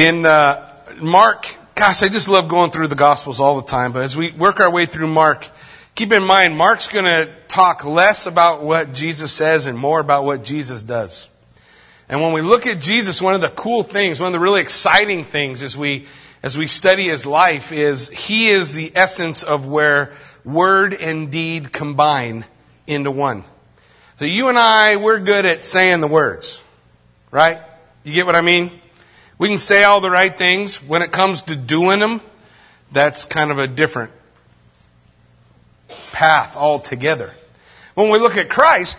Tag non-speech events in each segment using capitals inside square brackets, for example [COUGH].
In uh, Mark, gosh, I just love going through the Gospels all the time, but as we work our way through Mark, keep in mind, Mark's going to talk less about what Jesus says and more about what Jesus does. And when we look at Jesus, one of the cool things, one of the really exciting things as we, as we study his life is he is the essence of where word and deed combine into one. So you and I, we're good at saying the words, right? You get what I mean? We can say all the right things. When it comes to doing them, that's kind of a different path altogether. When we look at Christ,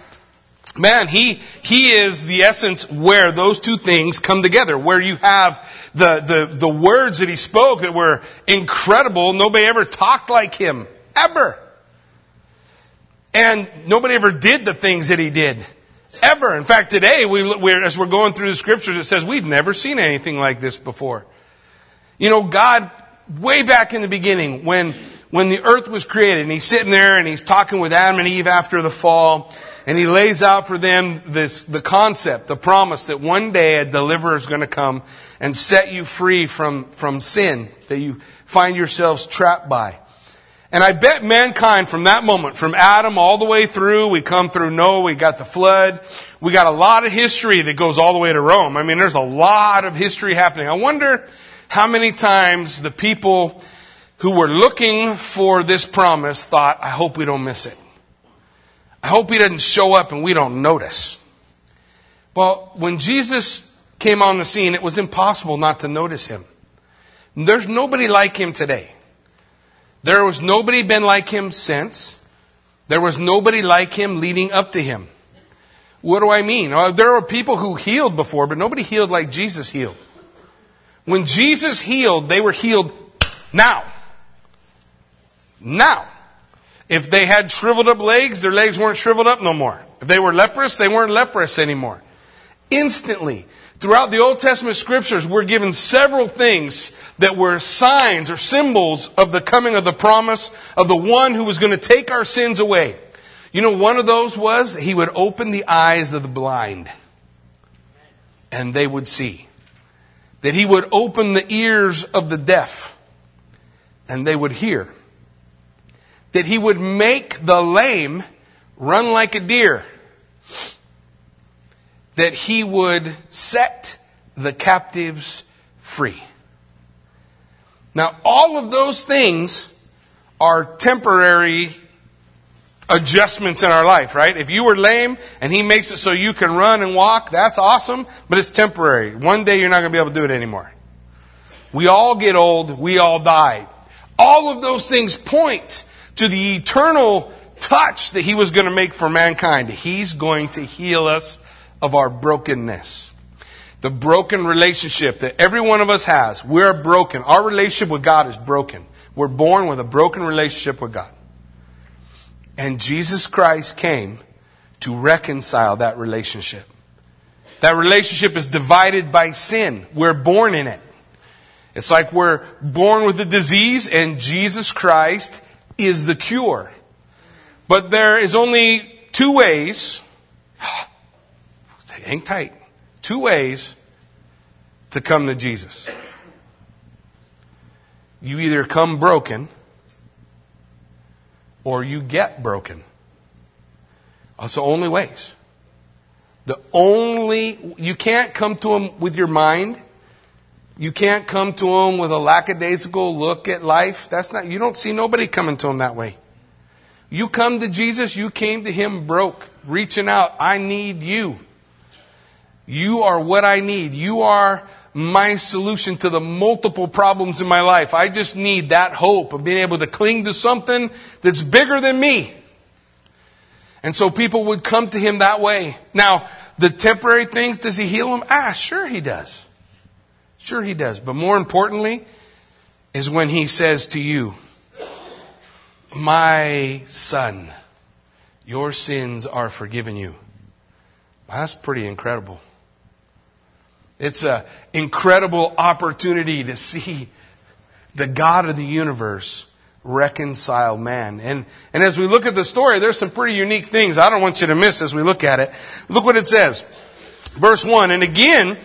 man, he, he is the essence where those two things come together, where you have the, the, the words that he spoke that were incredible. Nobody ever talked like him. Ever. And nobody ever did the things that he did. Ever. In fact, today, we, we're, as we're going through the scriptures, it says we've never seen anything like this before. You know, God, way back in the beginning, when, when the earth was created, and he's sitting there and he's talking with Adam and Eve after the fall, and he lays out for them this, the concept, the promise that one day a deliverer is going to come and set you free from, from sin that you find yourselves trapped by. And I bet mankind from that moment, from Adam all the way through, we come through Noah, we got the flood, we got a lot of history that goes all the way to Rome. I mean, there's a lot of history happening. I wonder how many times the people who were looking for this promise thought, I hope we don't miss it. I hope he doesn't show up and we don't notice. Well, when Jesus came on the scene, it was impossible not to notice him. There's nobody like him today. There was nobody been like him since. There was nobody like him leading up to him. What do I mean? Uh, there were people who healed before, but nobody healed like Jesus healed. When Jesus healed, they were healed now. Now. If they had shriveled up legs, their legs weren't shriveled up no more. If they were leprous, they weren't leprous anymore. Instantly. Throughout the Old Testament scriptures, we're given several things that were signs or symbols of the coming of the promise of the one who was going to take our sins away. You know, one of those was he would open the eyes of the blind and they would see. That he would open the ears of the deaf and they would hear. That he would make the lame run like a deer that he would set the captives free. Now, all of those things are temporary adjustments in our life, right? If you were lame and he makes it so you can run and walk, that's awesome, but it's temporary. One day you're not going to be able to do it anymore. We all get old, we all die. All of those things point to the eternal touch that he was going to make for mankind. He's going to heal us of our brokenness. The broken relationship that every one of us has. We're broken. Our relationship with God is broken. We're born with a broken relationship with God. And Jesus Christ came to reconcile that relationship. That relationship is divided by sin. We're born in it. It's like we're born with a disease and Jesus Christ is the cure. But there is only two ways hang tight. Two ways to come to Jesus. You either come broken or you get broken. That's the only ways. The only, you can't come to Him with your mind. You can't come to Him with a lackadaisical look at life. That's not, you don't see nobody coming to Him that way. You come to Jesus, you came to Him broke, reaching out. I need you. You are what I need. You are my solution to the multiple problems in my life. I just need that hope of being able to cling to something that's bigger than me. And so people would come to him that way. Now, the temporary things, does he heal them? Ah, sure he does. Sure he does. But more importantly, is when he says to you, My son, your sins are forgiven you. That's pretty incredible. It's an incredible opportunity to see the God of the universe reconcile man. And, and as we look at the story, there's some pretty unique things I don't want you to miss as we look at it. Look what it says. Verse 1, and again,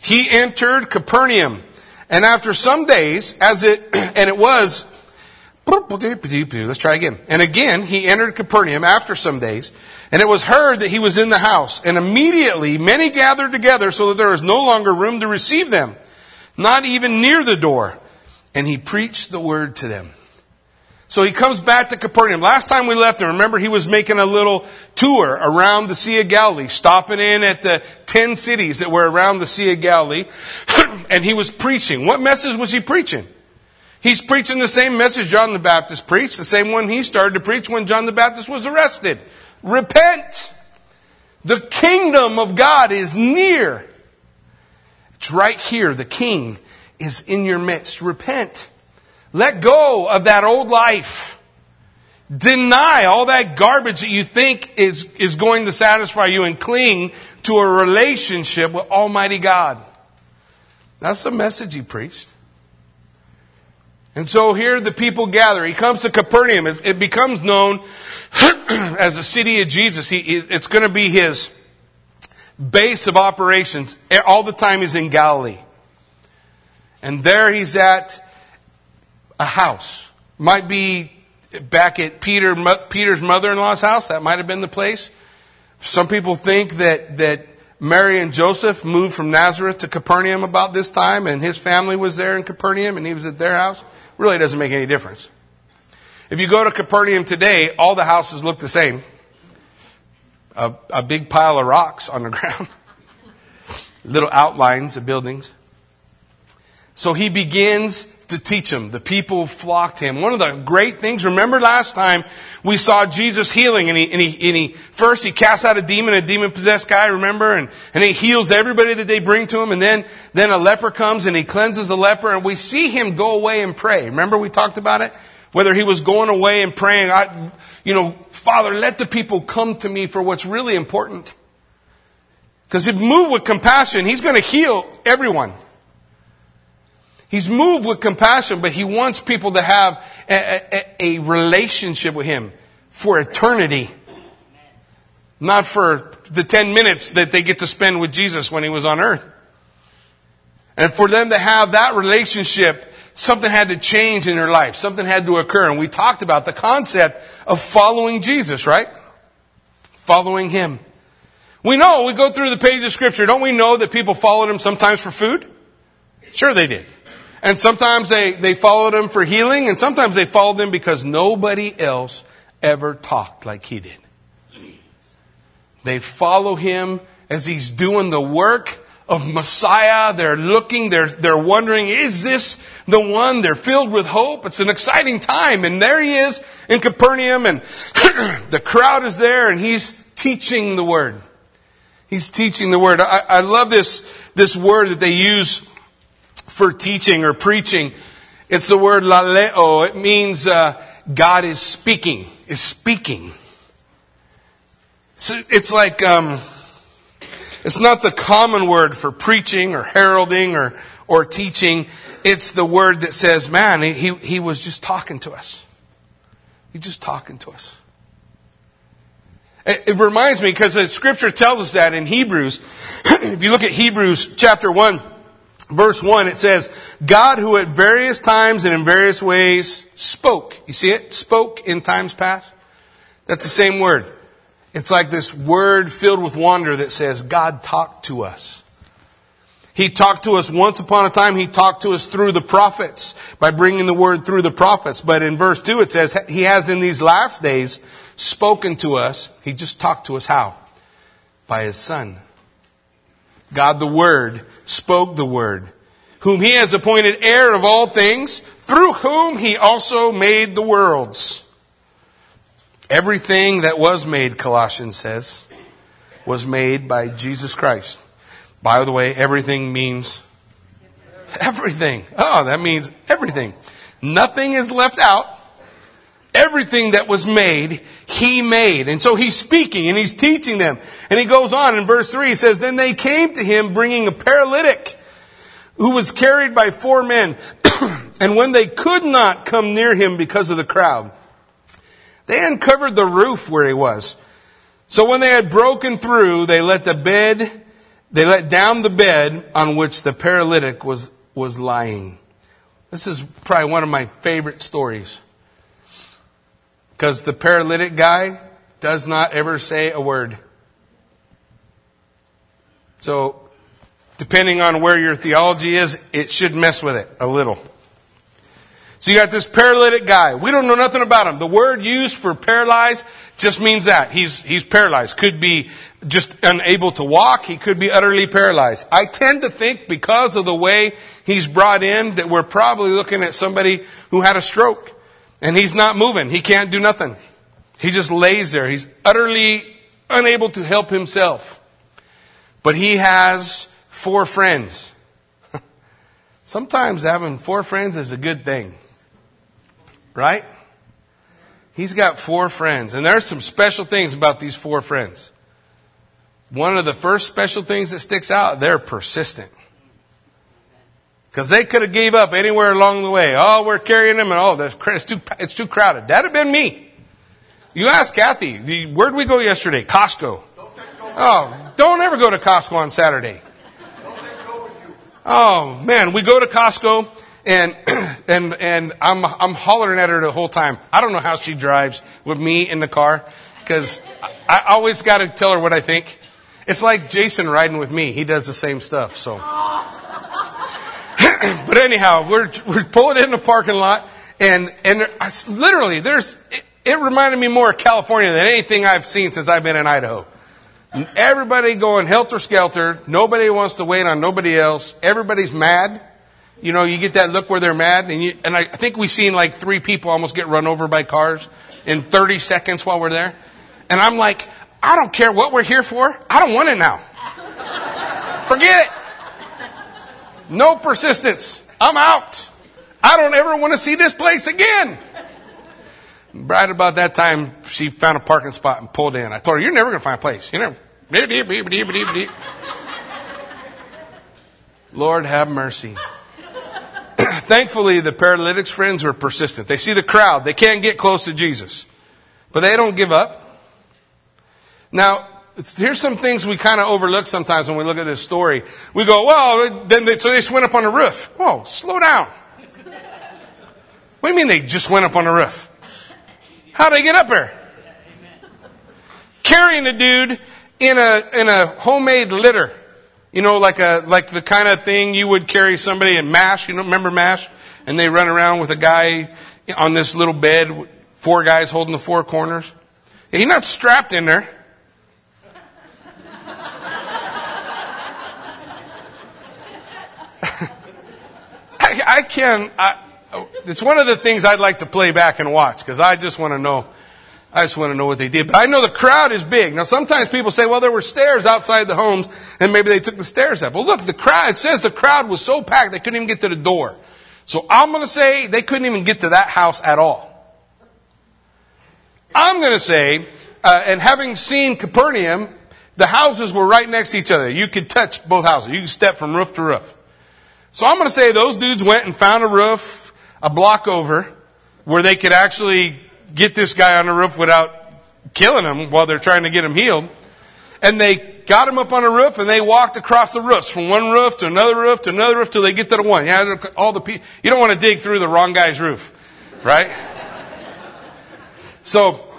he entered Capernaum. And after some days, as it, [CLEARS THROAT] and it was, let's try again. And again, he entered Capernaum after some days, and it was heard that he was in the house. And immediately many gathered together so that there was no longer room to receive them, not even near the door. And he preached the word to them. So he comes back to Capernaum. Last time we left him, remember he was making a little tour around the Sea of Galilee, stopping in at the ten cities that were around the Sea of Galilee, [CLEARS THROAT] and he was preaching. What message was he preaching? He's preaching the same message John the Baptist preached, the same one he started to preach when John the Baptist was arrested. Repent! The kingdom of God is near. It's right here. The king is in your midst. Repent. Let go of that old life. Deny all that garbage that you think is, is going to satisfy you and cling to a relationship with Almighty God. That's the message he preached. And so here the people gather. He comes to Capernaum. It becomes known [CLEARS THROAT] as the city of Jesus. He, it's going to be his base of operations. All the time he's in Galilee. And there he's at a house. Might be back at Peter, Peter's mother-in-law's house. That might have been the place. Some people think that, that Mary and Joseph moved from Nazareth to Capernaum about this time and his family was there in Capernaum and he was at their house. Really doesn't make any difference. If you go to Capernaum today, all the houses look the same. A, a big pile of rocks on the [LAUGHS] ground. Little outlines of buildings. So he begins to teach him. The people flocked him. One of the great things, remember last time we saw Jesus healing and he, and he, and he first he casts out a demon, a demon possessed guy, remember? And, and he heals everybody that they bring to him. And then, then a leper comes and he cleanses the leper and we see him go away and pray. Remember we talked about it? Whether he was going away and praying, I, you know, Father, let the people come to me for what's really important. Because if moved with compassion, he's going to heal everyone. He's moved with compassion, but he wants people to have a, a, a relationship with him for eternity. Not for the 10 minutes that they get to spend with Jesus when he was on earth. And for them to have that relationship, something had to change in their life. Something had to occur. And we talked about the concept of following Jesus, right? Following him. We know, we go through the page of scripture, don't we know that people followed him sometimes for food? Sure they did. And sometimes they, they followed him for healing, and sometimes they followed him because nobody else ever talked like he did. They follow him as he's doing the work of Messiah. They're looking, they're, they're wondering, is this the one? They're filled with hope. It's an exciting time. And there he is in Capernaum, and [CLEARS THROAT] the crowd is there, and he's teaching the word. He's teaching the word. I, I love this, this word that they use for teaching or preaching. It's the word laleo. It means uh, God is speaking, is speaking. So it's like, um, it's not the common word for preaching or heralding or, or teaching. It's the word that says, man, he, he was just talking to us. He's just talking to us. It, it reminds me because the scripture tells us that in Hebrews. [CLEARS THROAT] if you look at Hebrews chapter 1, verse 1, it says, God who at various times and in various ways spoke. You see it? Spoke in times past. That's the same word. It's like this word filled with wonder that says, God talked to us. He talked to us once upon a time. He talked to us through the prophets by bringing the word through the prophets. But in verse 2 it says, He has in these last days spoken to us. He just talked to us how? By His Son. God the Word spoke the Word, whom He has appointed heir of all things, through whom He also made the worlds. Everything that was made, Colossians says, was made by Jesus Christ. By the way, everything means everything. Oh, that means everything. Nothing is left out. Everything that was made, he made. And so he's speaking and he's teaching them. And he goes on in verse 3, he says, Then they came to him bringing a paralytic who was carried by four men. [CLEARS THROAT] and when they could not come near him because of the crowd, they uncovered the roof where he was. So when they had broken through, they let the bed, they let down the bed on which the paralytic was was lying. This is probably one of my favorite stories. Because the paralytic guy does not ever say a word. So, depending on where your theology is, it should mess with it a little. So you got this paralytic guy. We don't know nothing about him. The word used for paralyzed just means that. He's, he's paralyzed. Could be just unable to walk. He could be utterly paralyzed. I tend to think because of the way he's brought in that we're probably looking at somebody who had a stroke and he's not moving. He can't do nothing. He just lays there. He's utterly unable to help himself. But he has four friends. [LAUGHS] Sometimes having four friends is a good thing. Right? He's got four friends, and there's some special things about these four friends. One of the first special things that sticks out, they're persistent. Because they could have gave up anywhere along the way. Oh, we're carrying them, and oh, it's too, it's too crowded. That'd have been me. You ask Kathy, where'd we go yesterday? Costco. Oh, don't ever go to Costco on Saturday. Oh man, we go to Costco and, [CLEARS THROAT] and, and I'm, I'm hollering at her the whole time. I don't know how she drives with me in the car because I, I always got to tell her what I think. It's like Jason riding with me. He does the same stuff. So, [CLEARS THROAT] but anyhow, we're, we're pulling in the parking lot and, and there, literally there's, it, it reminded me more of California than anything I've seen since I've been in Idaho. Everybody going helter skelter. Nobody wants to wait on nobody else. Everybody's mad. You know, you get that look where they're mad, and you, and I, I think we've seen like three people almost get run over by cars in 30 seconds while we're there. And I'm like, I don't care what we're here for. I don't want it now. [LAUGHS] Forget it. No persistence. I'm out. I don't ever want to see this place again. Right about that time, she found a parking spot and pulled in. I told her, "You're never going to find a place. You never." [LAUGHS] Lord have mercy. [CLEARS THROAT] Thankfully, the paralytic's friends were persistent. They see the crowd. They can't get close to Jesus. But they don't give up. Now, here's some things we kind of overlook sometimes when we look at this story. We go, well, then they, so they just went up on the roof. Whoa, slow down. What do you mean they just went up on the roof? How'd they get up there? Carrying a dude in a, in a homemade litter. You know, like a, like the kind of thing you would carry somebody in MASH, you know, remember MASH? And they run around with a guy on this little bed, four guys holding the four corners. He's not strapped in there. I, can, I, it's one of the things I'd like to play back and watch because I just want to know I just want to know what they did. But I know the crowd is big. Now sometimes people say, well, there were stairs outside the homes and maybe they took the stairs up. Well, look, the crowd, it says the crowd was so packed they couldn't even get to the door. So I'm going to say they couldn't even get to that house at all. I'm going to say, uh, and having seen Capernaum, the houses were right next to each other. You could touch both houses. You could step from roof to roof. So I'm going to say those dudes went and found a roof a block over where they could actually get this guy on the roof without killing him while they're trying to get him healed. And they got him up on the roof and they walked across the roofs from one roof to another roof to another roof till they get to the one. Yeah, all the people, you don't want to dig through the wrong guy's roof, right? so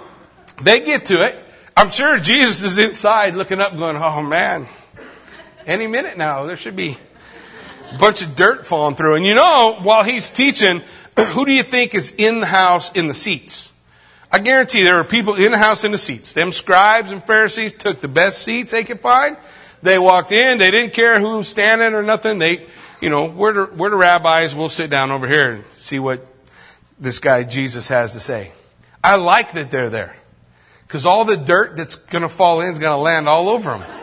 they get to it. I'm sure Jesus is inside looking up going, oh man, any minute now there should be a bunch of dirt falling through. And you know, while he's teaching, [CLEARS THROAT] who do you think is in the house in the seats? I guarantee there are people in the house in the seats. Them scribes and Pharisees took the best seats they could find. They walked in. They didn't care who was standing or nothing. They, you know, we're the, we're the rabbis. We'll sit down over here and see what this guy Jesus has to say. I like that they're there. Because all the dirt that's going to fall in is going to land all over them.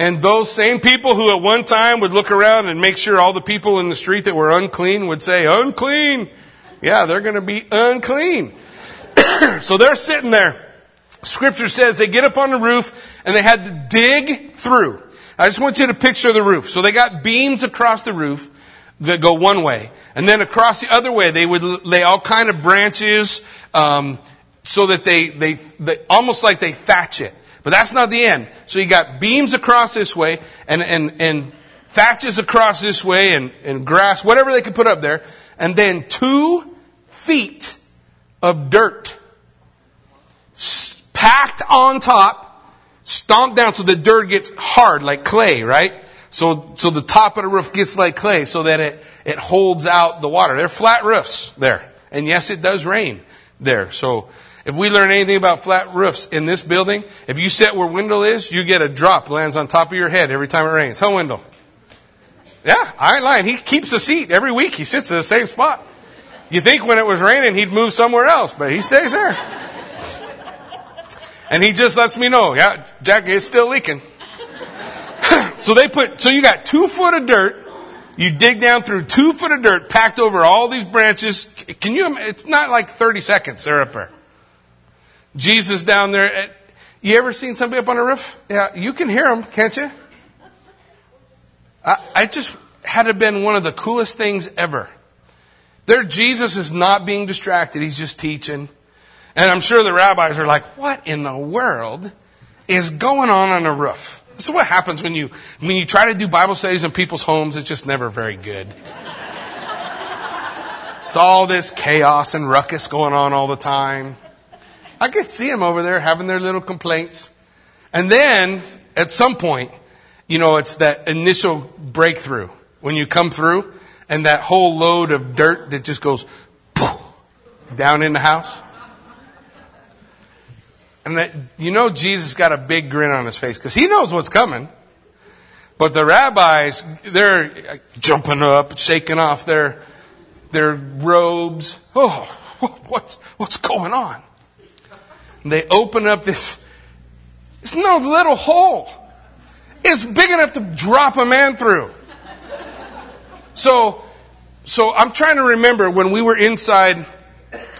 And those same people who at one time would look around and make sure all the people in the street that were unclean would say, unclean. Yeah, they're going to be unclean. [COUGHS] so they're sitting there. Scripture says they get up on the roof and they had to dig through. I just want you to picture the roof. So they got beams across the roof that go one way. And then across the other way, they would lay all kind of branches, um, so that they, they, they, almost like they thatch it. But that's not the end. So you got beams across this way and, and, and thatches across this way and, and grass, whatever they could put up there, and then two feet of dirt packed on top, stomped down so the dirt gets hard like clay, right? So, so the top of the roof gets like clay so that it, it holds out the water. They're flat roofs there. And yes, it does rain there. So if we learn anything about flat roofs in this building, if you sit where Wendell is, you get a drop lands on top of your head every time it rains. Huh, Wendell? Yeah, I ain't lying. He keeps a seat every week. He sits in the same spot. You think when it was raining he'd move somewhere else, but he stays there. [LAUGHS] And he just lets me know, yeah, Jack, it's still leaking. [LAUGHS] so they put, so you got two foot of dirt. You dig down through two foot of dirt packed over all these branches. Can you, it's not like 30 seconds they're up there. Jesus down there. You ever seen somebody up on a roof? Yeah, you can hear them, can't you? I, I just had to been one of the coolest things ever. There, Jesus is not being distracted. He's just teaching. And I'm sure the rabbis are like, what in the world is going on on a roof? This is what happens when you, when you try to do Bible studies in people's homes. It's just never very good. it's all this chaos and ruckus going on all the time. I could see them over there having their little complaints. And then, at some point, you know, it's that initial breakthrough when you come through and that whole load of dirt that just goes poof, down in the house. And that, you know, Jesus got a big grin on his face because he knows what's coming. But the rabbis, they're jumping up, shaking off their, their robes. Oh, what's, what's going on? And they open up this, it's no little hole. It's big enough to drop a man through. So, so I'm trying to remember when we were inside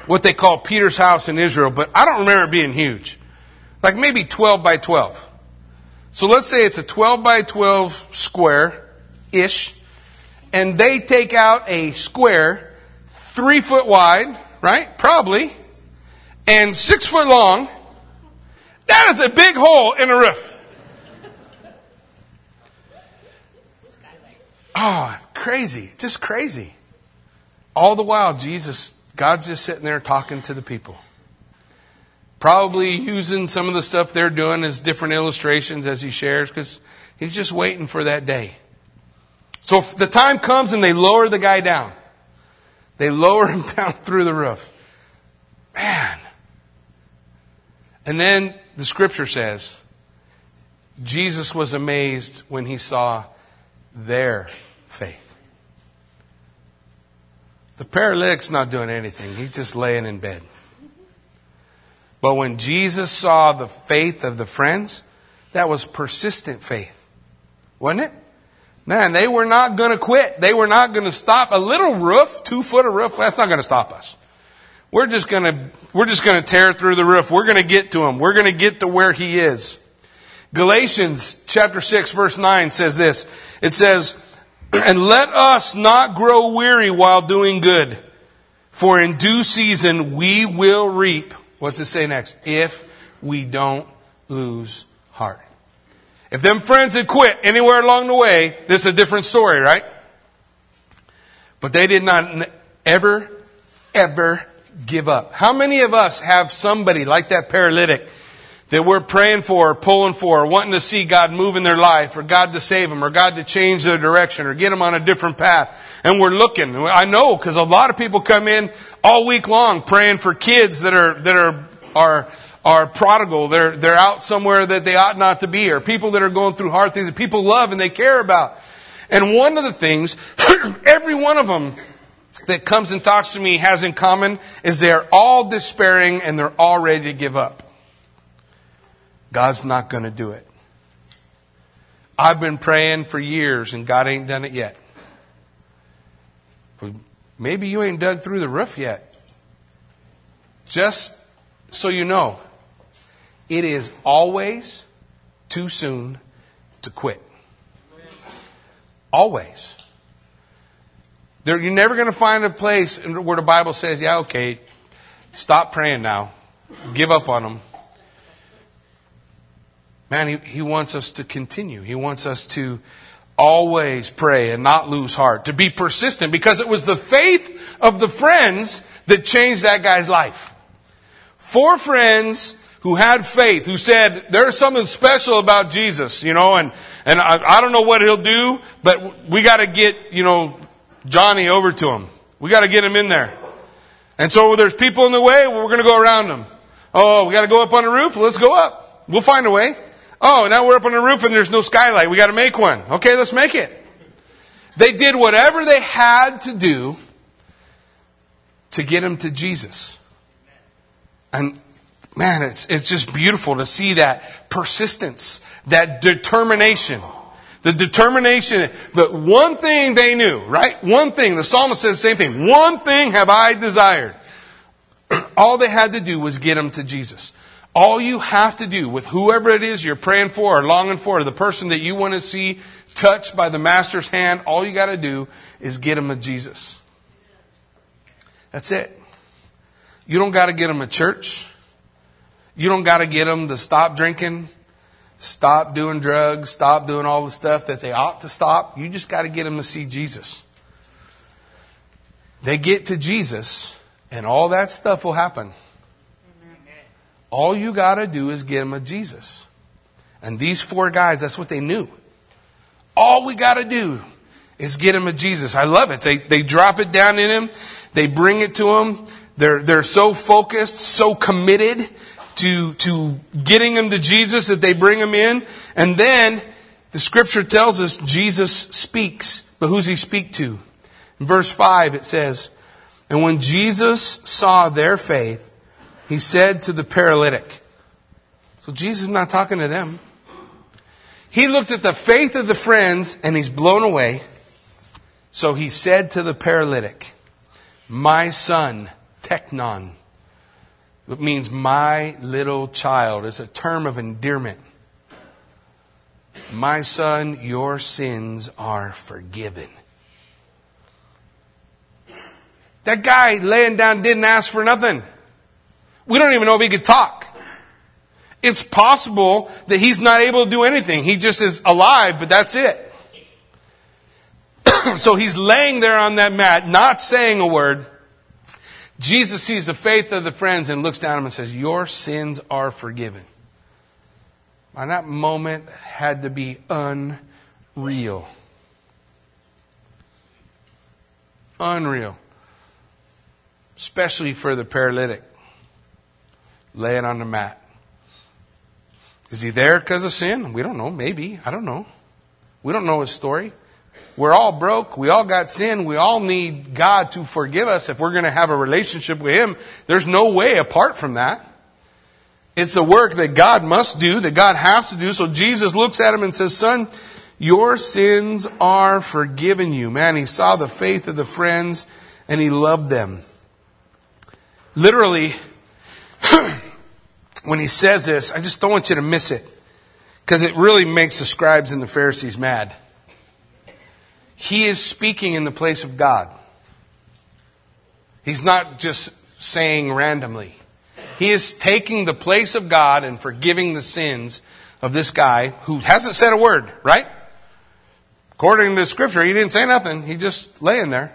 what they call Peter's house in Israel, but I don't remember it being huge. Like maybe 12 by 12. So let's say it's a 12 by 12 square ish, and they take out a square three foot wide, right? Probably, and six foot long. That is a big hole in the roof. Oh, crazy. Just crazy. All the while, Jesus, God's just sitting there talking to the people. Probably using some of the stuff they're doing as different illustrations as he shares because he's just waiting for that day. So if the time comes and they lower the guy down, they lower [LAUGHS] him down through the roof. Man, and then the scripture says, Jesus was amazed when he saw their faith. The paralytic's not doing anything. He's just laying in bed. But when Jesus saw the faith of the friends, that was persistent faith. Wasn't it? Man, they were not going to quit. They were not going to stop. A little roof, two foot of roof, that's not going to stop us. We're just gonna, we're just gonna tear through the roof. We're gonna get to him. We're gonna get to where he is. Galatians chapter 6 verse 9 says this. It says, [CLEARS THROAT] and let us not grow weary while doing good, for in due season we will reap. What's it say next? If we don't lose heart. If them friends had quit anywhere along the way, this is a different story, right? But they did not ever, ever give up. How many of us have somebody like that paralytic that we're praying for, or pulling for, or wanting to see God move in their life, or God to save them, or God to change their direction, or get them on a different path? And we're looking. I know because a lot of people come in all week long praying for kids that are that are are are prodigal. They're they're out somewhere that they ought not to be, or people that are going through hard things that people love and they care about. And one of the things, [CLEARS THROAT] every one of them that comes and talks to me has in common is they're all despairing and they're all ready to give up. God's not going to do it. I've been praying for years and God ain't done it yet. Maybe you ain't dug through the roof yet. Just so you know, it is always too soon to quit. Always. There, you're never going to find a place where the Bible says, yeah, okay, stop praying now. Give up on them. Man, he, he wants us to continue. He wants us to always pray and not lose heart, to be persistent, because it was the faith of the friends that changed that guy's life. Four friends who had faith, who said, there's something special about Jesus, you know, and, and I, I don't know what he'll do, but we gotta get, you know, Johnny over to him. We gotta get him in there. And so there's people in the way, we're gonna go around them. Oh, we gotta go up on the roof? Let's go up. We'll find a way. Oh, now we're up on the roof and there's no skylight. We gotta make one. Okay, let's make it. They did whatever they had to do to get him to Jesus. And man, it's, it's just beautiful to see that persistence, that determination. The determination, the one thing they knew, right? One thing, the psalmist says the same thing. One thing have I desired. [CLEARS THROAT] All they had to do was get them to Jesus. All you have to do with whoever it is you're praying for or longing for, or the person that you want to see touched by the Master's hand, all you got to do is get them to Jesus. That's it. You don't got to get them a church. You don't got to get them to stop drinking, stop doing drugs, stop doing all the stuff that they ought to stop. You just got to get them to see Jesus. They get to Jesus, and all that stuff will happen. All you got to do is get them a Jesus. And these four guys, that's what they knew. All we got to do is get them a Jesus. I love it. They, they drop it down in him. They bring it to him. They're, they're so focused, so committed to, to getting them to Jesus that they bring him in. And then the scripture tells us Jesus speaks. But who's he speak to? In verse 5 it says, And when Jesus saw their faith, he said to the paralytic. So Jesus is not talking to them. He looked at the faith of the friends and he's blown away. So he said to the paralytic, My son, teknon, it means my little child. It's a term of endearment. My son, your sins are forgiven. That guy laying down didn't ask for nothing. We don't even know if he could talk. It's possible that he's not able to do anything. He just is alive, but that's it. [CLEARS THROAT] so he's laying there on that mat, not saying a word. Jesus sees the faith of the friends and looks down at him and says, Your sins are forgiven. And that moment had to be unreal. Unreal. Especially for the paralytic laying on the mat. Is he there because of sin? We don't know. Maybe. I don't know. We don't know his story. We're all broke. We all got sin. We all need God to forgive us if we're going to have a relationship with Him. There's no way apart from that. It's a work that God must do, that God has to do. So Jesus looks at him and says, Son, your sins are forgiven you. Man, he saw the faith of the friends and he loved them. Literally, [CLEARS THROAT] when he says this, I just don't want you to miss it because it really makes the scribes and the Pharisees mad. He is speaking in the place of God. He's not just saying randomly. He is taking the place of God and forgiving the sins of this guy who hasn't said a word, right? According to the scripture, he didn't say nothing. He just laying there.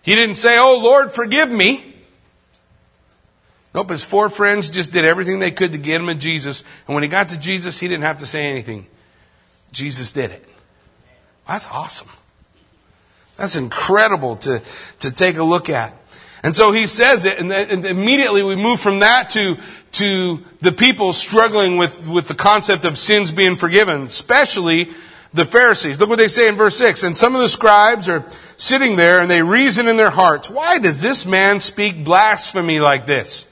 He didn't say, Oh Lord, forgive me. Nope, his four friends just did everything they could to get him to Jesus. And when he got to Jesus, he didn't have to say anything. Jesus did it. That's awesome. That's incredible to, to take a look at. And so he says it, and, then, and immediately we move from that to, to the people struggling with, with the concept of sins being forgiven, especially the Pharisees. Look what they say in verse 6. And some of the scribes are sitting there and they reason in their hearts, why does this man speak blasphemy like this?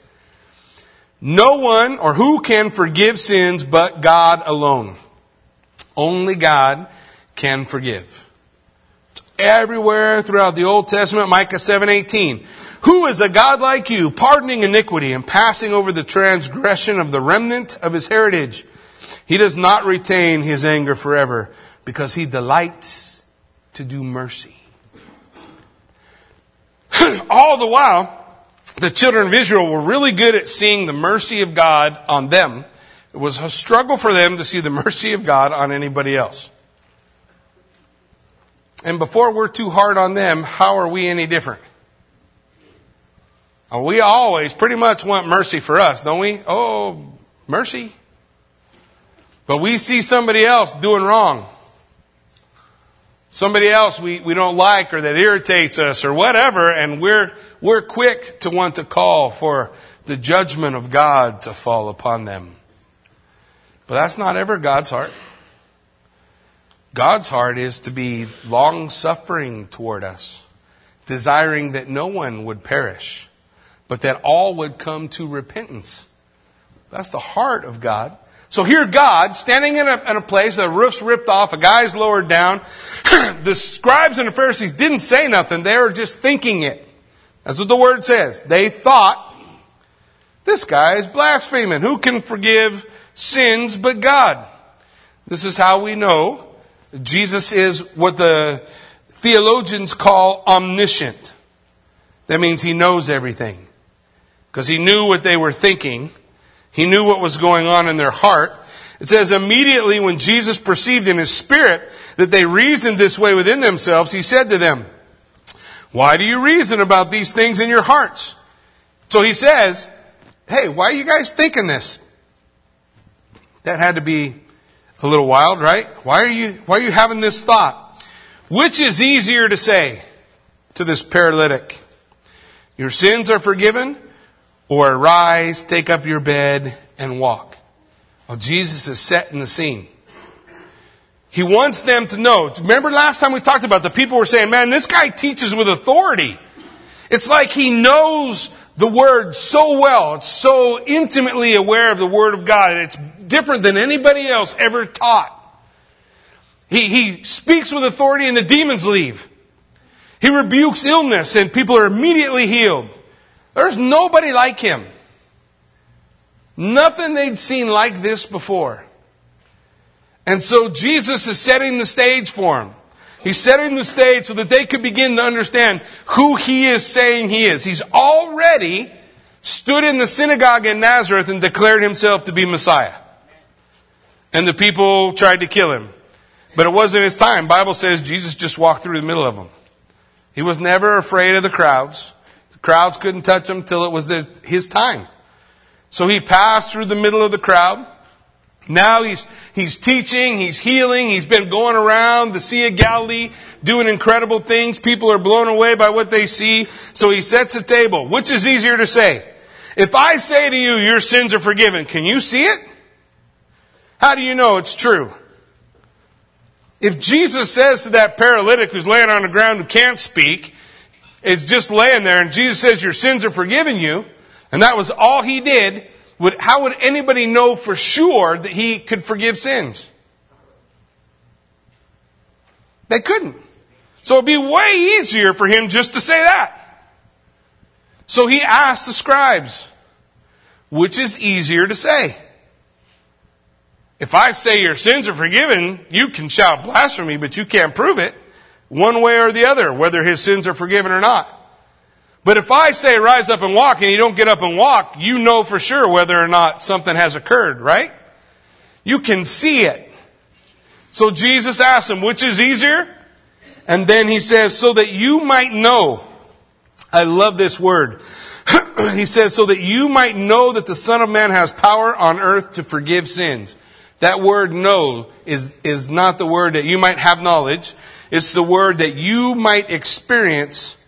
No one or who can forgive sins but God alone. Only God can forgive. Everywhere throughout the Old Testament, Micah 7:18. Who is a God like you, pardoning iniquity and passing over the transgression of the remnant of his heritage? He does not retain his anger forever because he delights to do mercy. [CLEARS THROAT] All the while, the children of Israel were really good at seeing the mercy of God on them. It was a struggle for them to see the [LAUGHS] mercy of God on anybody else. And before we're too hard on them, how are we any different? Uh, we always pretty much want mercy for us, don't we? Oh, mercy. But we see somebody else doing wrong. Somebody else we, we don't like or that irritates us or whatever, and we're, we're quick to want to call for the judgment of God to fall upon them. But that's not ever God's heart. God's heart is to be long suffering toward us, desiring that no one would perish, but that all would come to repentance. That's the heart of God. So here God, standing in a, in a place, the roof's ripped off, a guy's lowered down. [CLEARS THROAT] the scribes and the Pharisees didn't say nothing, they were just thinking it. That's what the word says. They thought, this guy is blaspheming. Who can forgive sins but God? This is how we know Jesus is what the theologians call omniscient. That means he knows everything. Because he knew what they were thinking. He knew what was going on in their heart. It says immediately when Jesus perceived in his spirit that they reasoned this way within themselves, he said to them, why do you reason about these things in your hearts? So he says, hey, why are you guys thinking this? That had to be a little wild, right? Why are you, why are you having this thought? Which is easier to say to this paralytic? Your sins are forgiven or arise, take up your bed and walk. Well, Jesus is setting the scene. He wants them to know. Remember last time we talked about the people were saying, man, this guy teaches with authority. It's like he knows the word so well. It's so intimately aware of the word of God. It's different than anybody else ever taught. He, he speaks with authority and the demons leave. He rebukes illness and people are immediately healed. There's nobody like him. Nothing they'd seen like this before. And so Jesus is setting the stage for them. He's setting the stage so that they could begin to understand who he is saying he is. He's already stood in the synagogue in Nazareth and declared himself to be Messiah. And the people tried to kill him. But it wasn't his time. Bible says Jesus just walked through the middle of them. He was never afraid of the crowds. The crowds couldn't touch him till it was the, his time. So he passed through the middle of the crowd. Now he's, he's teaching, he's healing, he's been going around the Sea of Galilee doing incredible things. People are blown away by what they see. So he sets a table. Which is easier to say? If I say to you, your sins are forgiven, can you see it? How do you know it's true? If Jesus says to that paralytic who's laying on the ground who can't speak, is just laying there and Jesus says your sins are forgiven you, and that was all he did, would, how would anybody know for sure that he could forgive sins? They couldn't. So it'd be way easier for him just to say that. So he asked the scribes, which is easier to say? If I say your sins are forgiven, you can shout blasphemy, but you can't prove it one way or the other, whether his sins are forgiven or not. But if I say rise up and walk and you don't get up and walk, you know for sure whether or not something has occurred, right? You can see it. So Jesus asks him, which is easier? And then he says, so that you might know. I love this word. [CLEARS THROAT] he says, so that you might know that the Son of Man has power on earth to forgive sins. That word know is, is not the word that you might have knowledge. It's the word that you might experience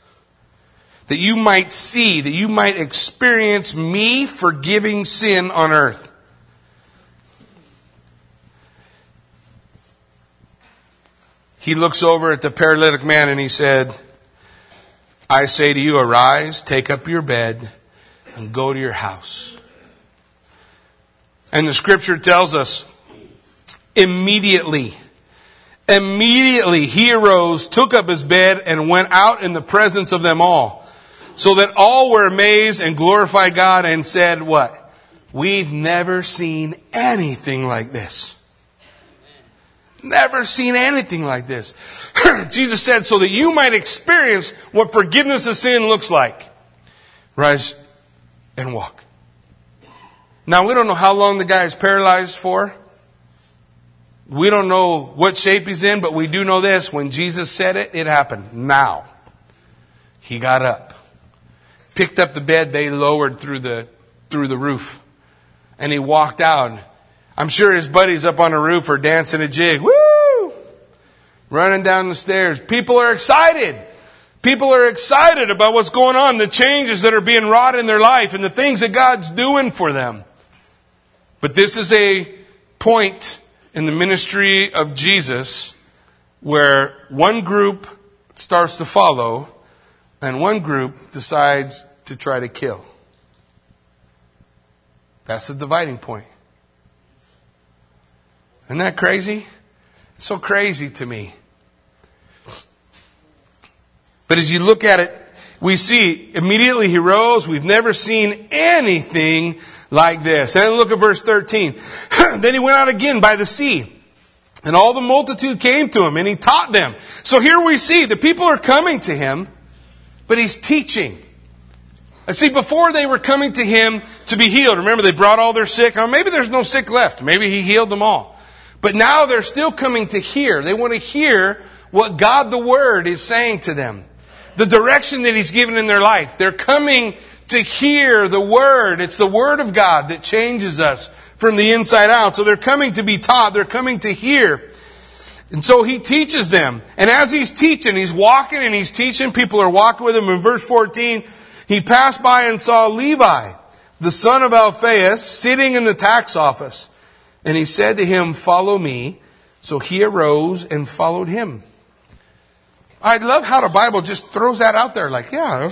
that you might see, that you might experience me forgiving sin on earth. He looks over at the paralytic man and he said, I say to you, arise, take up your bed, and go to your house. And the scripture tells us, immediately, immediately he arose, took up his bed, and went out in the presence of them all so that all were amazed and glorified God and said, What? We've never seen anything like this. Never seen anything like this. [CLEARS THROAT] Jesus said, so that you might experience what forgiveness of sin looks like. Rise and walk. Now, we don't know how long the guy is paralyzed for. We don't know what shape he's in, but we do know this. When Jesus said it, it happened. Now. He got up. Picked up the bed they lowered through the, through the roof. And he walked out. I'm sure his buddies up on the roof are dancing a jig. Woo! Running down the stairs. People are excited. People are excited about what's going on, the changes that are being wrought in their life, and the things that God's doing for them. But this is a point in the ministry of Jesus where one group starts to follow and one group decides to try to kill. That's the dividing point. Isn't that crazy? It's so crazy to me. But as you look at it, we see immediately he rose. We've never seen anything like this. And look at verse 13. [CLEARS THROAT] then he went out again by the sea. And all the multitude came to him and he taught them. So here we see the people are coming to him, but he's teaching. And see, before they were coming to him to be healed, remember they brought all their sick. Or maybe there's no sick left. Maybe he healed them all. But now they're still coming to hear. They want to hear what God the Word is saying to them the direction that He's given in their life. They're coming to hear the Word. It's the Word of God that changes us from the inside out. So they're coming to be taught. They're coming to hear. And so he teaches them. And as he's teaching, he's walking and he's teaching. People are walking with him. In verse 14, he passed by and saw Levi, the son of Alphaeus, sitting in the tax office. And he said to him, Follow me. So he arose and followed him. I love how the Bible just throws that out there like, yeah,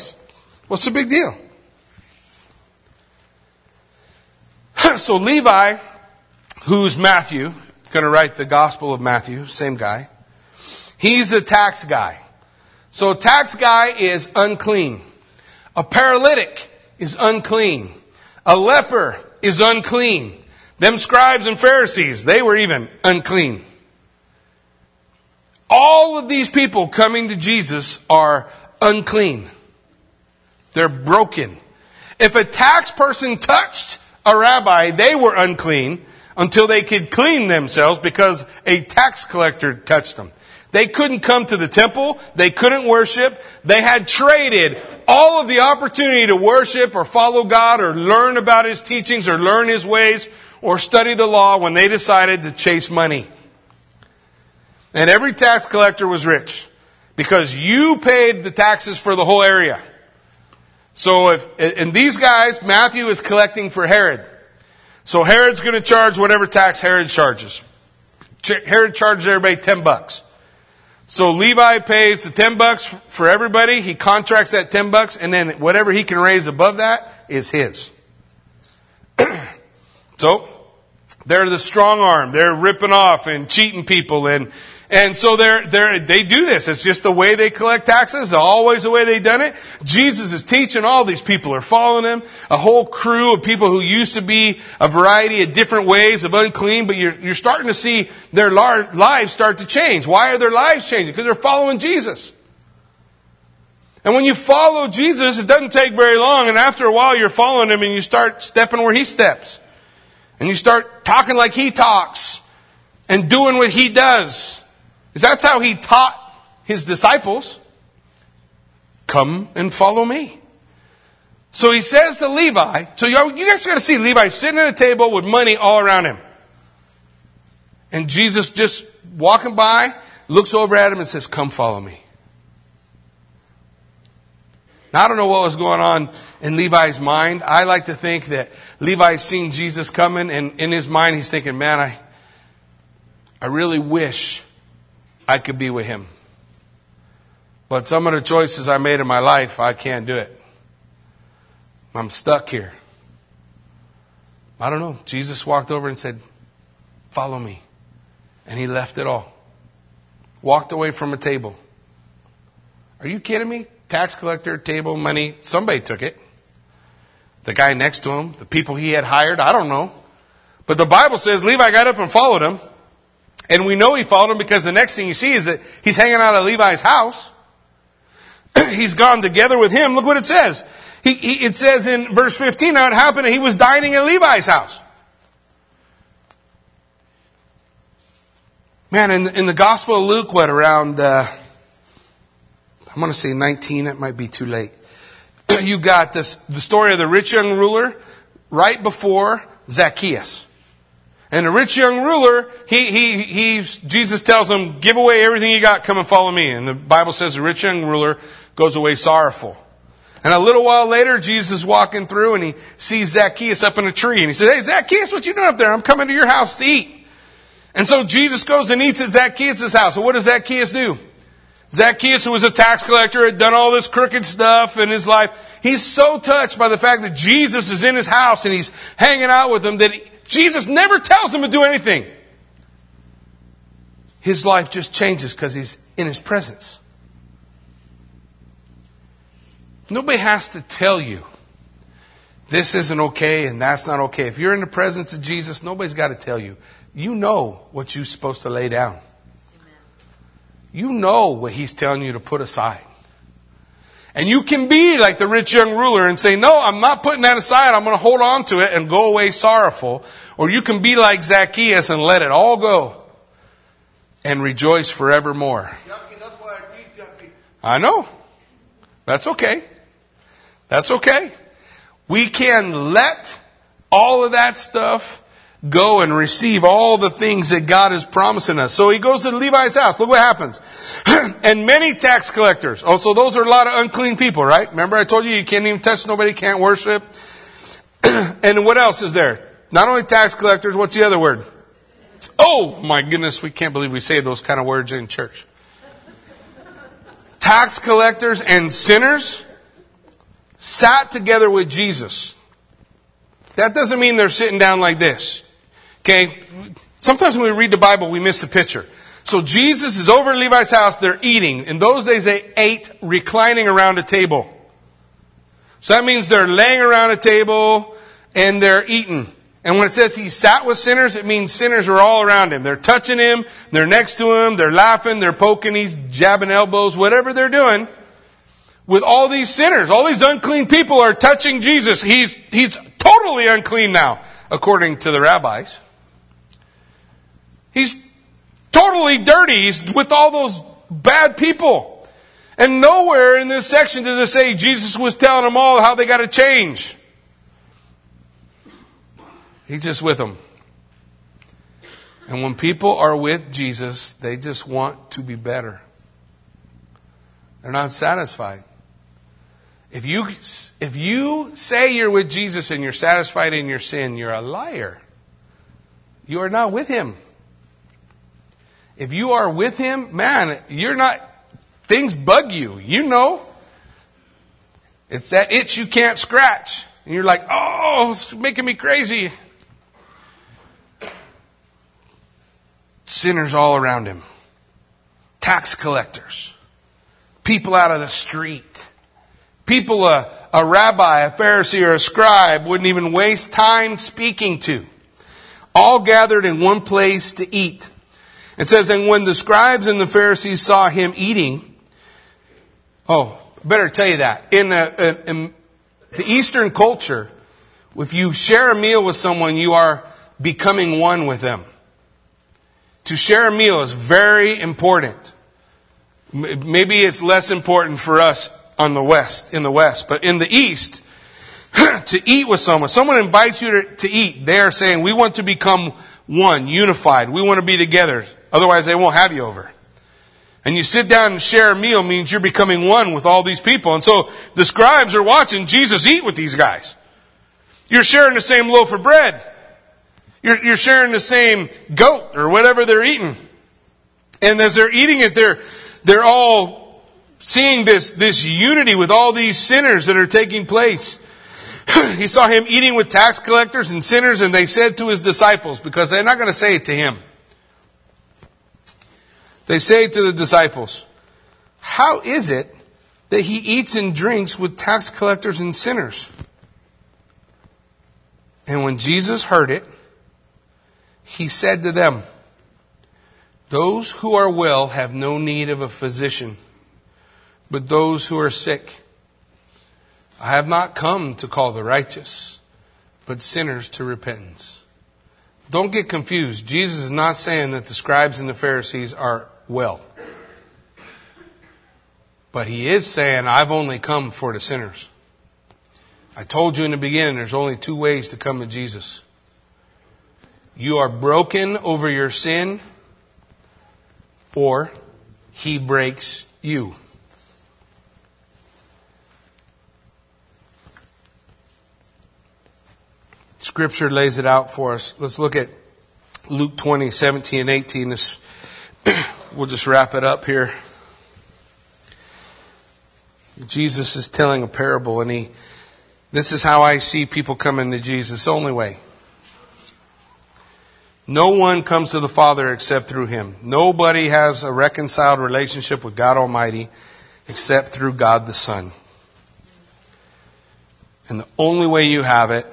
what's the big deal? [CLEARS THROAT] so Levi, who's Matthew, going to write the Gospel of Matthew, same guy, he's a tax guy. So a tax guy is unclean. A paralytic is unclean. A leper is unclean. Them scribes and Pharisees, they were even unclean. All of these people coming to Jesus are unclean. They're broken. If a tax person touched a rabbi, they were unclean until they could clean themselves because a tax collector touched them. They couldn't come to the temple. They couldn't worship. They had traded all of the opportunity to worship or follow God or learn about His teachings or learn His ways or study the law when they decided to chase money. And every tax collector was rich because you paid the taxes for the whole area. So if, and these guys, Matthew is collecting for Herod. So Herod's going to charge whatever tax Herod charges. Herod charges everybody 10 bucks. So Levi pays the 10 bucks for everybody. He contracts that 10 bucks and then whatever he can raise above that is his. [CLEARS THROAT] so they're the strong arm. They're ripping off and cheating people and and so they're, they're, they do this. It's just the way they collect taxes, always the way they've done it. Jesus is teaching, all these people are following him. A whole crew of people who used to be a variety of different ways of unclean, but you're, you're starting to see their lives start to change. Why are their lives changing? Because they're following Jesus. And when you follow Jesus, it doesn't take very long, and after a while you're following him and you start stepping where he steps. And you start talking like he talks and doing what he does. That's how he taught his disciples. Come and follow me. So he says to Levi, so you guys got to see Levi sitting at a table with money all around him. And Jesus just walking by, looks over at him and says, come follow me. Now, I don't know what was going on in Levi's mind. I like to think that Levi's seeing Jesus coming and in his mind he's thinking, man, I, I really wish I could be with him. But some of the choices I made in my life, I can't do it. I'm stuck here. I don't know. Jesus walked over and said, Follow me. And he left it all. Walked away from a table. Are you kidding me? Tax collector, table, money. Somebody took it. The guy next to him, the people he had hired, I don't know. But the Bible says Levi got up and followed him. And we know he followed him because the next thing you see is that he's hanging out at Levi's house. [CLEARS THROAT] he's gone together with him. Look what it says. He, he, it says in verse 15, now it happened he was dining at Levi's house. Man, in, in the Gospel of Luke, what, around, uh, I'm going to say 19, it might be too late. [CLEARS THROAT] you got this, the story of the rich young ruler right before Zacchaeus. And the rich young ruler, he, he, he, Jesus tells him, give away everything you got, come and follow me. And the Bible says the rich young ruler goes away sorrowful. And a little while later, Jesus is walking through and he sees Zacchaeus up in a tree. And he says, Hey, Zacchaeus, what you doing up there? I'm coming to your house to eat. And so Jesus goes and eats at Zacchaeus' house. So what does Zacchaeus do? Zacchaeus, who was a tax collector, had done all this crooked stuff in his life. He's so touched by the fact that Jesus is in his house and he's hanging out with him that he, Jesus never tells him to do anything. His life just changes because he's in his presence. Nobody has to tell you this isn't okay and that's not okay. If you're in the presence of Jesus, nobody's got to tell you. You know what you're supposed to lay down. You know what he's telling you to put aside. And you can be like the rich young ruler and say, no, I'm not putting that aside. I'm going to hold on to it and go away sorrowful. Or you can be like Zacchaeus and let it all go and rejoice forevermore. I know. That's okay. That's okay. We can let all of that stuff go and receive all the things that God is promising us. So he goes to Levi's house. Look what happens. [CLEARS THROAT] and many tax collectors. Also, those are a lot of unclean people, right? Remember I told you you can't even touch nobody, can't worship. [CLEARS THROAT] and what else is there? Not only tax collectors, what's the other word? Oh my goodness, we can't believe we say those kind of words in church. tax collectors and sinners sat together with Jesus. That doesn't mean they're sitting down like this. Okay? Sometimes when we read the Bible, we miss the picture. So Jesus is over at Levi's house, they're eating. In those days, they ate reclining around a table. So that means they're laying around a table and they're eating. And when it says he sat with sinners, it means sinners are all around him. They're touching him, they're next to him, they're laughing, they're poking, he's jabbing elbows, whatever they're doing. With all these sinners, all these unclean people are touching Jesus. He's, he's totally unclean now, according to the rabbis. He's totally dirty. He's with all those bad people. And nowhere in this section does it say Jesus was telling them all how they got to change. He's just with them. And when people are with Jesus, they just want to be better. They're not satisfied. If you, if you say you're with Jesus and you're satisfied in your sin, you're a liar. You are not with Him. If you are with Him, man, you're not, things bug you. You know. It's that itch you can't scratch. And you're like, oh, it's making me crazy. Sinners all around him. Tax collectors. People out of the street. People a, a rabbi, a Pharisee, or a scribe wouldn't even waste time speaking to. All gathered in one place to eat. It says, and when the scribes and the Pharisees saw him eating, oh, better tell you that. In, a, uh, in the Eastern culture, if you share a meal with someone, you are becoming one with them. To share a meal is very important. Maybe it's less important for us on the West, in the West, but in the East, [CLEARS THROAT] to eat with someone, someone invites you to, to eat, they are saying, we want to become one, unified. We want to be together. Otherwise, they won't have you over. And you sit down and share a meal means you're becoming one with all these people. And so the scribes are watching Jesus eat with these guys. You're sharing the same loaf of bread. You're, you're sharing the same goat or whatever they're eating. And as they're eating it, they're, they're all seeing this, this unity with all these sinners that are taking place. [CLEARS THROAT] he saw him eating with tax collectors and sinners, and they said to his disciples, because they're not going to say it to him. They say to the disciples, How is it that he eats and drinks with tax collectors and sinners? And when Jesus heard it, he said to them, Those who are well have no need of a physician, but those who are sick. I have not come to call the righteous, but sinners to repentance. Don't get confused. Jesus is not saying that the scribes and the Pharisees are well. But he is saying, I've only come for the sinners. I told you in the beginning, there's only two ways to come to Jesus. You are broken over your sin, or he breaks you. Scripture lays it out for us. Let's look at Luke 20, 17 and 18. This, [CLEARS THROAT] we'll just wrap it up here. Jesus is telling a parable and he, this is how I see people coming to Jesus. Only way. No one comes to the Father except through Him. Nobody has a reconciled relationship with God Almighty except through God the Son. And the only way you have it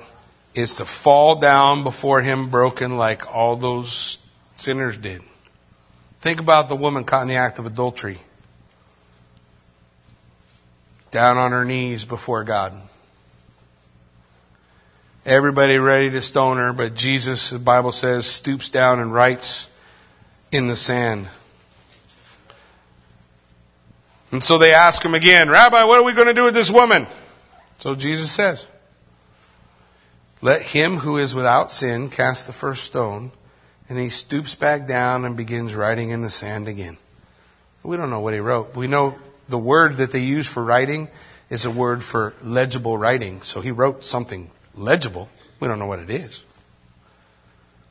is to fall down before Him broken like all those sinners did. Think about the woman caught in the act of adultery. Down on her knees before God. Everybody ready to stone her, but Jesus, the Bible says, stoops down and writes in the sand. And so they ask him again, Rabbi, what are we going to do with this woman? So Jesus says, let him who is without sin cast the first stone. And he stoops back down and begins writing in the sand again. We don't know what he wrote. We know the word that they use for writing is a word for legible writing. So he wrote something legible. We don't know what it is.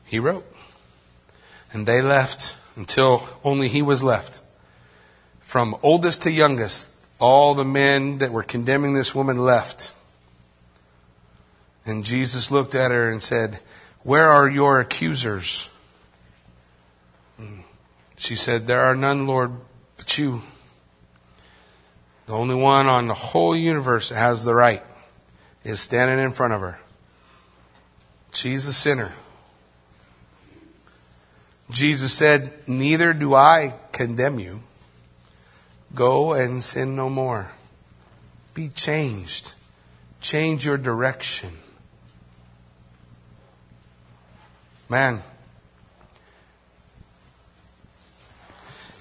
He wrote. And they left until only he was left. From oldest to youngest, all the men that were condemning this woman left. And Jesus looked at her and said, Where are your accusers? She said, There are none, Lord, but you. The only one on the whole universe that has the right is standing in front of her. She's a sinner. Jesus said, Neither do I condemn you. Go and sin no more. Be changed. Change your direction. Man.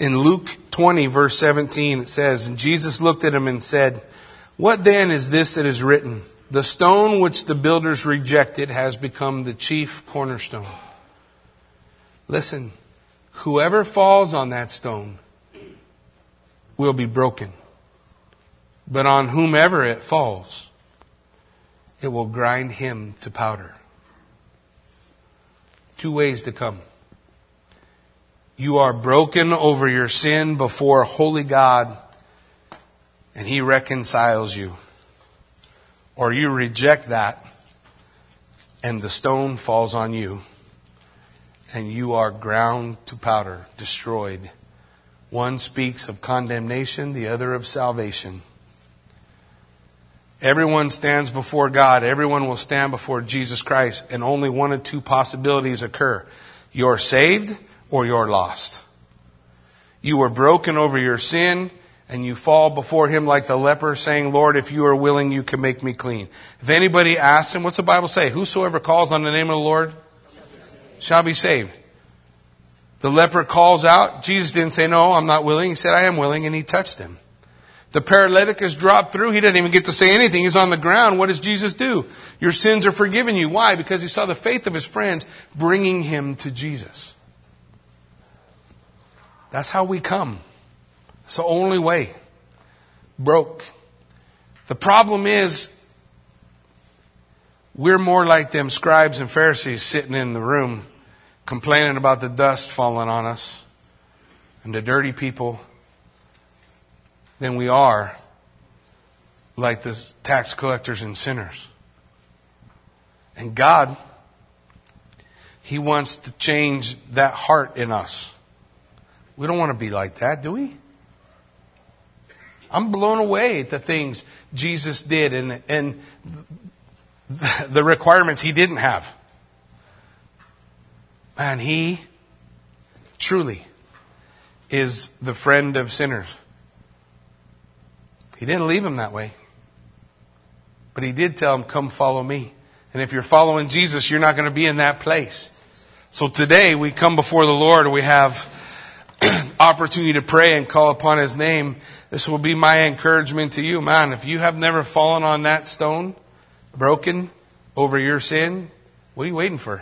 In Luke 20, verse 17, it says, And Jesus looked at him and said, What then is this that is written? The stone which the builders rejected has become the chief cornerstone. Listen, whoever falls on that stone will be broken. But on whomever it falls, it will grind him to powder. Two ways to come. You are broken over your sin before holy God, and He reconciles you. Or you reject that, and the stone falls on you, and you are ground to powder, destroyed. One speaks of condemnation, the other of salvation. Everyone stands before God. Everyone will stand before Jesus Christ, and only one of two possibilities occur. You're saved or you're lost. You were broken over your sin, and you fall before Him like the leper, saying, Lord, if you are willing, you can make me clean. If anybody asks Him, what's the Bible say? Whosoever calls on the name of the Lord shall be saved. The leper calls out. Jesus didn't say, no, I'm not willing. He said, I am willing, and he touched him. The paralytic is dropped through. He doesn't even get to say anything. He's on the ground. What does Jesus do? Your sins are forgiven you. Why? Because he saw the faith of his friends bringing him to Jesus. That's how we come. It's the only way. Broke. The problem is, we're more like them scribes and Pharisees sitting in the room complaining about the dust falling on us and the dirty people than we are like the tax collectors and sinners. And God, He wants to change that heart in us. We don't want to be like that, do we? I'm blown away at the things Jesus did and, and [LAUGHS] the requirements He didn't have. Man, He truly is the friend of sinners. He didn't leave him that way. But he did tell him, come follow me. And if you're following Jesus, you're not going to be in that place. So today we come before the Lord. We have [CLEARS THROAT] opportunity to pray and call upon His name. This will be my encouragement to you, man. If you have never fallen on that stone, broken over your sin, what are you waiting for?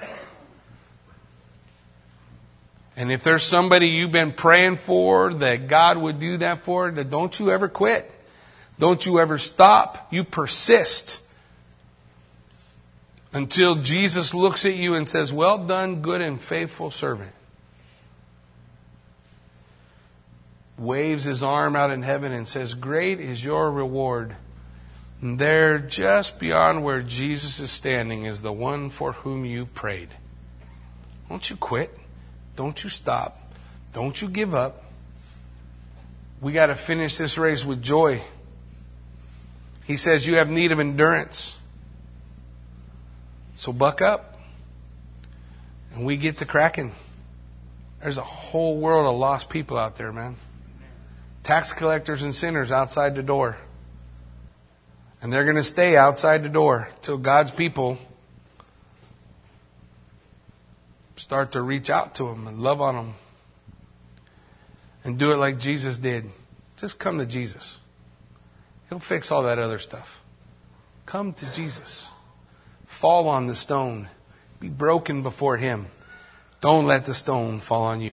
And if there's somebody you've been praying for that God would do that for, don't you ever quit. Don't you ever stop. You persist until Jesus looks at you and says, Well done, good and faithful servant. Waves his arm out in heaven and says, Great is your reward. And there, just beyond where Jesus is standing, is the one for whom you prayed. Don't you quit. Don't you stop. Don't you give up. We got to finish this race with joy. He says you have need of endurance. So buck up. And we get to cracking. There's a whole world of lost people out there, man. Tax collectors and sinners outside the door. And they're going to stay outside the door till God's people start to reach out to them and love on them. And do it like Jesus did. Just come to Jesus. He'll fix all that other stuff. Come to Jesus. Fall on the stone. Be broken before Him. Don't let the stone fall on you.